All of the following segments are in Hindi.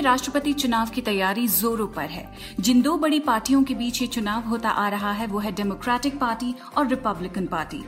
में राष्ट्रपति चुनाव की तैयारी जोरों पर है। जिन दो बड़ी पार्टियों के बीच ये चुनाव होता आ रहा है, वो है डेमोक्रेटिक पार्टी और रिपब्लिकन पार्टी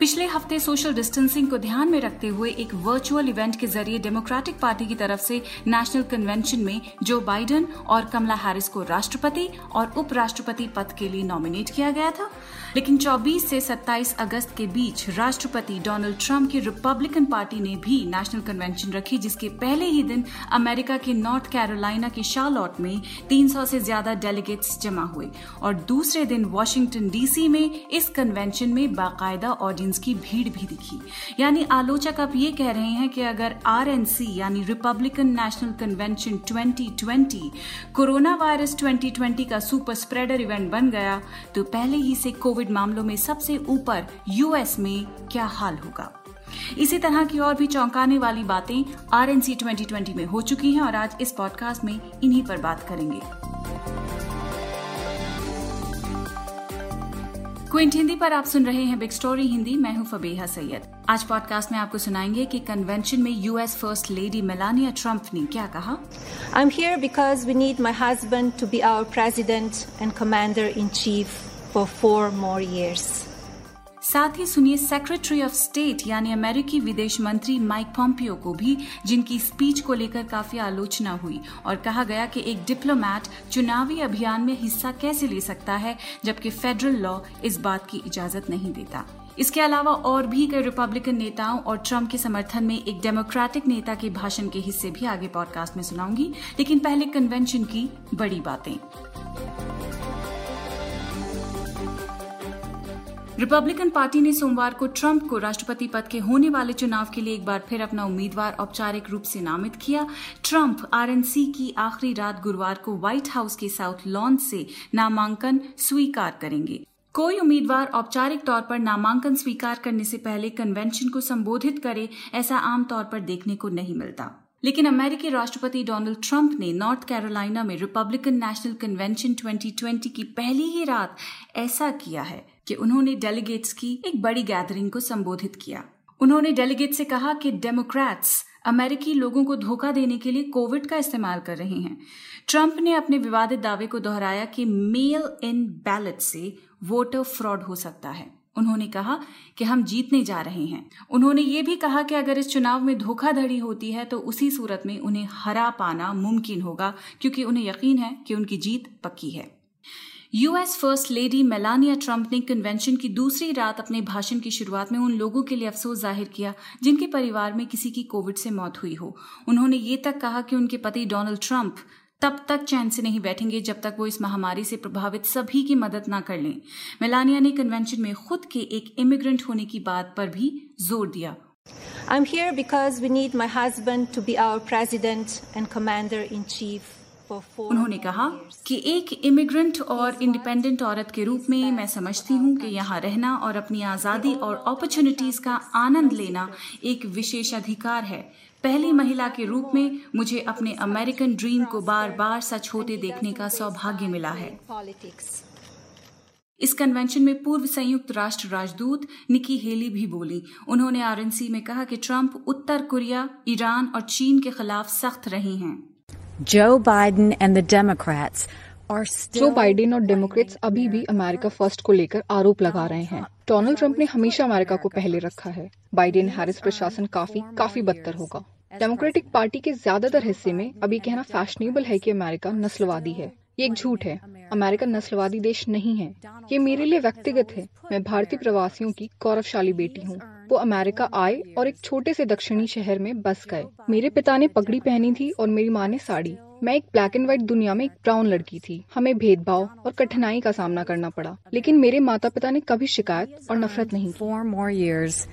पिछले हफ़्ते सोशल डिस्टेंसिंग को ध्यान में रखते हुए एक वर्चुअल इवेंट के ज़रिए डेमोक्रेटिक पार्टी की तरफ़ से नेशनल कन्वेंशन में जो बाइडन और कमला हैरिस को राष्ट्रपति और उपराष्ट्रपति पद के लिए नॉमिनेट किया गया था। लेकिन 24 से 27 अगस्त के बीच राष्ट्रपति डोनाल्ड ट्रंप की रिपब्लिकन पार्टी ने भी नेशनल कन्वेंशन रखी, जिसके पहले ही दिन अमेरिका के नॉर्थ कैरोलिना के शार्लॉट में 300 से ज़्यादा डेलीगेट्स जमा हुए और दूसरे दिन वॉशिंगटन डीसी में इस कन्वेंशन में बाकायदा ऑडियंस की भीड़ भी दिखी। यानी आलोचक अब ये कह रहे हैं कि अगर आरएनसी यानी Republican National Convention 2020 corona virus 2020 का सुपर स्प्रेडर इवेंट बन गया तो पहले ही से कोविड मामलों में सबसे ऊपर यूएस में क्या हाल होगा? इसी तरह की और भी चौंकाने वाली बातें आर एन सी ट्वेंटी में हो चुकी हैं और आज इस पॉडकास्ट में इन्हीं पर बात करेंगे। क्विंट, हिंदी पर आप सुन रहे हैं बिग स्टोरी हिंदी, मैं हूँ फबीहा सैयद। आज पॉडकास्ट में आपको सुनाएँगे कि कन्वेंशन में US first lady Melania Trump ने क्या कहा। I am here because we need my husband to be our president and commander in chief for four more years साथ ही सुनिए सेक्रेटरी ऑफ़ स्टेट यानी अमेरिकी विदेश मंत्री माइक पॉम्पियो को भी, जिनकी स्पीच को लेकर काफ़ी आलोचना हुई और कहा गया कि एक डिप्लोमैट चुनावी अभियान में हिस्सा कैसे ले सकता है, जबकि फेडरल लॉ इस बात की इजाज़त नहीं देता। इसके अलावा और भी कई रिपब्लिकन नेताओं और ट्रंप के समर्थन में एक डेमोक्रेटिक नेता के भाषण के हिस्से भी आगे पॉडकास्ट में सुनाऊँगी, लेकिन पहले कन्वेंशन की बड़ी बातें। रिपब्लिकन पार्टी ने सोमवार को ट्रंप को राष्ट्रपति पद के होने वाले चुनाव के लिए एक बार फिर अपना उम्मीदवार औपचारिक रूप से नामित किया। ट्रंप आरएनसी की आखिरी रात गुरुवार को व्हाइट हाउस के साउथ लॉन से नामांकन स्वीकार करेंगे। कोई उम्मीदवार औपचारिक तौर पर नामांकन स्वीकार करने से पहले कन्वेंशन को संबोधित करे, ऐसा आमतौर पर देखने को नहीं मिलता। लेकिन अमेरिकी राष्ट्रपति डोनाल्ड ट्रंप ने नॉर्थ कैरोलिना में रिपब्लिकन नेशनल कन्वेंशन 2020 की पहली ही रात ऐसा किया है। कि उन्होंने डेलीगेट्स की एक बड़ी गैदरिंग को संबोधित किया। उन्होंने डेलीगेट से कहा कि डेमोक्रेट्स अमेरिकी लोगों को धोखा देने के लिए कोविड का इस्तेमाल कर रहे हैं। ट्रंप ने अपने विवादित दावे को दोहराया कि मेल इन बैलेट से वोटर फ्रॉड हो सकता है। उन्होंने कहा कि हम जीतने जा रहे हैं। उन्होंने ये भी कहा कि अगर इस चुनाव में धोखाधड़ी होती है तो उसी सूरत में उन्हें हरा पाना मुमकिन होगा, क्योंकि उन्हें यकीन है कि उनकी जीत पक्की है। US first lady Melania Trump ने कन्वेंशन की दूसरी रात अपने भाषण की शुरुआत में उन लोगों के लिए अफसोस ज़ाहिर किया, जिनके परिवार में किसी की कोविड से मौत हुई हो। उन्होंने ये तक कहा कि उनके पति डोनाल्ड ट्रंप तब तक चैन से नहीं बैठेंगे जब तक वो इस महामारी से प्रभावित सभी की मदद ना कर लें। मेलानिया ने कन्वेंशन में खुद के एक इमिग्रेंट होने की बात पर भी ज़ोर दिया। I'm here because we need my husband to be our president and commander in chief उन्होंने कहा कि एक इमिग्रेंट और इंडिपेंडेंट औरत के रूप में मैं समझती हूँ कि यहाँ रहना और अपनी आज़ादी और अपॉर्चुनिटीज़ का आनंद लेना एक विशेष अधिकार है। पहली महिला के रूप में मुझे अपने अमेरिकन ड्रीम को बार बार सच होते देखने का सौभाग्य मिला है। इस कन्वेंशन में पूर्व संयुक्त राष्ट्र राजदूत निकी हेली भी बोली। उन्होंने आरएनसी में कहा कि ट्रंप उत्तर कोरिया ईरान और चीन के खिलाफ सख्त रहे हैं। Joe Biden and the Democrats are still Joe Biden और डेमोक्रेट्स अभी भी अमेरिका फ़र्स्ट को लेकर आरोप लगा रहे हैं। डोनाल्ड ट्रंप ने हमेशा अमेरिका को पहले रखा है। बाइडेन हैरिस प्रशासन काफ़ी काफ़ी बदतर होगा। डेमोक्रेटिक पार्टी के ज़्यादातर हिस्से में अभी कहना फैशनेबल है कि अमेरिका नस्लवादी है। ये एक झूठ है। अमेरिका नस्लवादी देश नहीं है। ये मेरे लिए व्यक्तिगत है। मैं भारतीय प्रवासियों की गौरवशाली बेटी हूँ। वो अमेरिका आए और एक छोटे से दक्षिणी शहर में बस गए। मेरे पिता ने पगड़ी पहनी थी और मेरी माँ ने साड़ी। मैं एक ब्लैक एंड व्हाइट दुनिया में एक ब्राउन लड़की थी। हमें भेदभाव और कठिनाई का सामना करना पड़ा। लेकिन मेरे माता पिता ने कभी शिकायत और नफरत नहीं की।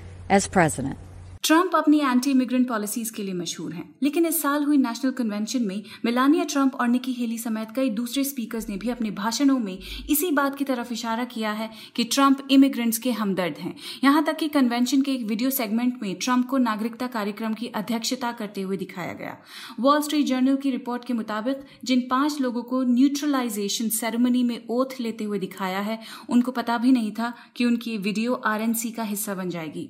ट्रंप अपनी एंटी इमिग्रेंट पॉलिसीज़ के लिए मशहूर हैं। लेकिन इस साल हुई नेशनल कन्वेंशन में मिलानिया ट्रंप और निकी हेली समेत कई दूसरे स्पीकर्स ने भी अपने भाषणों में इसी बात की तरफ़ इशारा किया है कि ट्रंप इमिग्रेंट्स के हमदर्द हैं। यहाँ तक कि कन्वेंशन के एक वीडियो सेगमेंट में ट्रंप को नागरिकता कार्यक्रम की अध्यक्षता करते हुए दिखाया गया। वॉल स्ट्रीट जर्नल की रिपोर्ट के मुताबिक जिन पाँच लोगों को न्यूट्रलाइजेशन सेरेमनी में ओथ लेते हुए दिखाया है, उनको पता भी नहीं था कि उनकी वीडियो आरएनसी का हिस्सा बन जाएगी।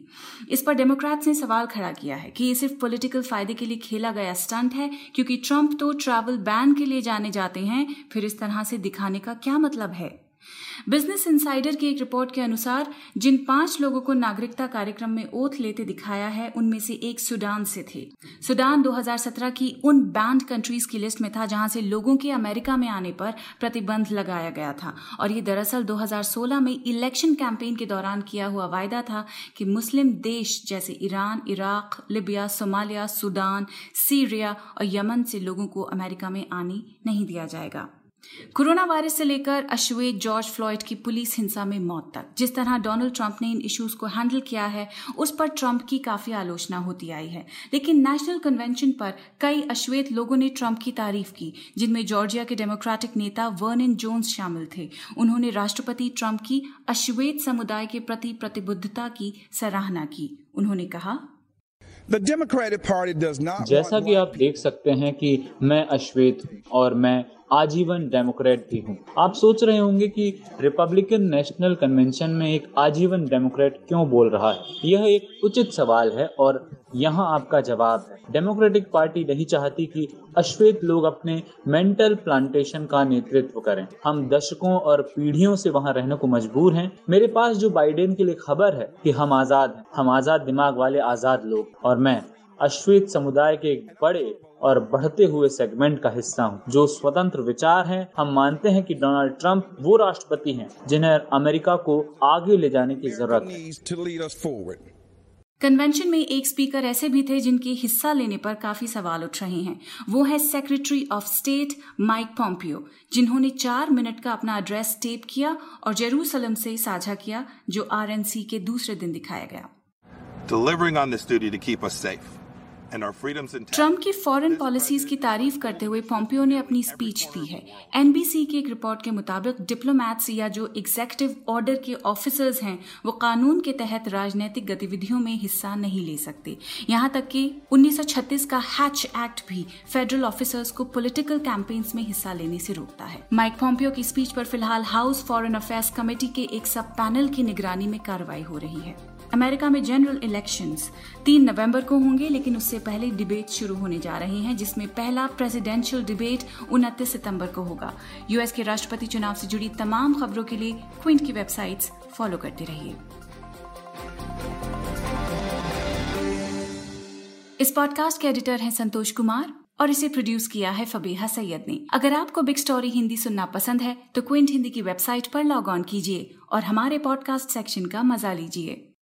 इस पर डेमोक्रेट्स ने सवाल खड़ा किया है कि ये सिर्फ़ पॉलिटिकल फ़ायदे के लिए खेला गया स्टंट है, क्योंकि ट्रंप तो ट्रैवल बैन के लिए जाने जाते हैं, फिर इस तरह से दिखाने का क्या मतलब है? बिज़नेस इंसाइडर की एक रिपोर्ट के अनुसार, जिन पाँच लोगों को नागरिकता कार्यक्रम में ओथ लेते दिखाया है, उनमें से एक सूडान से थे। सूडान 2017 की उन बैंड कंट्रीज़ की लिस्ट में था जहाँ से लोगों के अमेरिका में आने पर प्रतिबंध लगाया गया था। और ये दरअसल 2016 में इलेक्शन कैंपेन के दौरान किया हुआ वायदा था कि मुस्लिम देश जैसे Iran, Iraq, Libya, Somalia, Sudan, Syria और यमन से लोगों को अमेरिका में आने नहीं दिया जाएगा। कोरोना वायरस से लेकर अश्वेत जॉर्ज फ्लॉयड की पुलिस हिंसा में मौत तक। जिस तरह डोनाल्ड ट्रंप ने इन इश्यूज़ को हैंडल किया है उस पर ट्रंप की काफ़ी आलोचना होती आई है। लेकिन नेशनल कन्वेंशन पर कई अश्वेत लोगों ने ट्रंप की तारीफ़ की जिनमें जॉर्जिया के डेमोक्रेटिक नेता वर्निन जोन्स शामिल थे। उन्होंने राष्ट्रपति ट्रंप की अश्वेत समुदाय के प्रति प्रतिबद्धता की सराहना की। उन्होंने कहा जैसा कि आप देख सकते हैं कि मैं अश्वेत और मैं आजीवन डेमोक्रेट भी हूँ। आप सोच रहे होंगे कि रिपब्लिकन नेशनल कन्वेंशन में एक आजीवन डेमोक्रेट क्यों बोल रहा है? यह एक उचित सवाल है और यहाँ आपका जवाब है। डेमोक्रेटिक पार्टी नहीं चाहती कि अश्वेत लोग अपने मेंटल प्लांटेशन का नेतृत्व करें। हम दशकों और पीढ़ियों से वहाँ रहने को मजबूर हैं। मेरे पास जो बाइडेन के लिए खबर है कि हम आज़ाद हैं। हम आज़ाद दिमाग वाले आज़ाद लोग और मैं अश्वेत समुदाय के बड़े और बढ़ते हुए सेगमेंट का हिस्सा हूँ। जो स्वतंत्र विचार हैं हम मानते हैं कि डोनाल्ड ट्रंप वो राष्ट्रपति हैं जिन्हें अमेरिका को आगे ले जाने की ज़रूरत है। कन्वेंशन में एक स्पीकर ऐसे भी थे जिनके हिस्सा लेने पर काफ़ी सवाल उठ रहे हैं। वो है secretary of state Mike Pompeo जिन्होंने चार मिनट का अपना एड्रेस टेप किया और जेरूसलम से साझा किया जो आरएनसी के दूसरे दिन दिखाया गया। Delivering on this duty to keep us safe. Trump की फॉरेन पॉलिसीज़ की तारीफ़ करते हुए पोम्पियो ने अपनी स्पीच दी है। एनबीसी की एक रिपोर्ट के मुताबिक डिप्लोमैट्स या जो एग्जेक्टिव ऑर्डर के ऑफिसर्स हैं वो कानून के तहत राजनीतिक गतिविधियों में हिस्सा नहीं ले सकते। यहाँ तक कि 1936 का हैच एक्ट भी फेडरल ऑफिसर्स को पॉलिटिकल कैंपेन्स में हिस्सा लेने से रोकता है। माइक पोम्पियो की स्पीच पर फ़िलहाल हाउस फॉरेन अफेयर्स कमेटी के एक सब पैनल की निगरानी में कार्रवाई हो रही है। अमेरिका में जनरल इलेक्शंस तीन नवंबर को होंगे, लेकिन उससे पहले डिबेट शुरू होने जा रहे हैं, जिसमें पहला प्रेसिडेंशियल डिबेट उनतीस सितंबर को होगा। यूएस के राष्ट्रपति चुनाव से जुड़ी तमाम खबरों के लिए क्विंट की वेबसाइट्स फॉलो करते रहिए। इस पॉडकास्ट के एडिटर हैं संतोष कुमार, और इसे प्रोड्यूस किया है फबीहा सैयद ने। अगर आपको बिग स्टोरी हिंदी सुनना पसंद है तो क्विंट हिंदी की वेबसाइट पर लॉग ऑन कीजिए, और हमारे पॉडकास्ट सेक्शन का मज़ा लीजिए।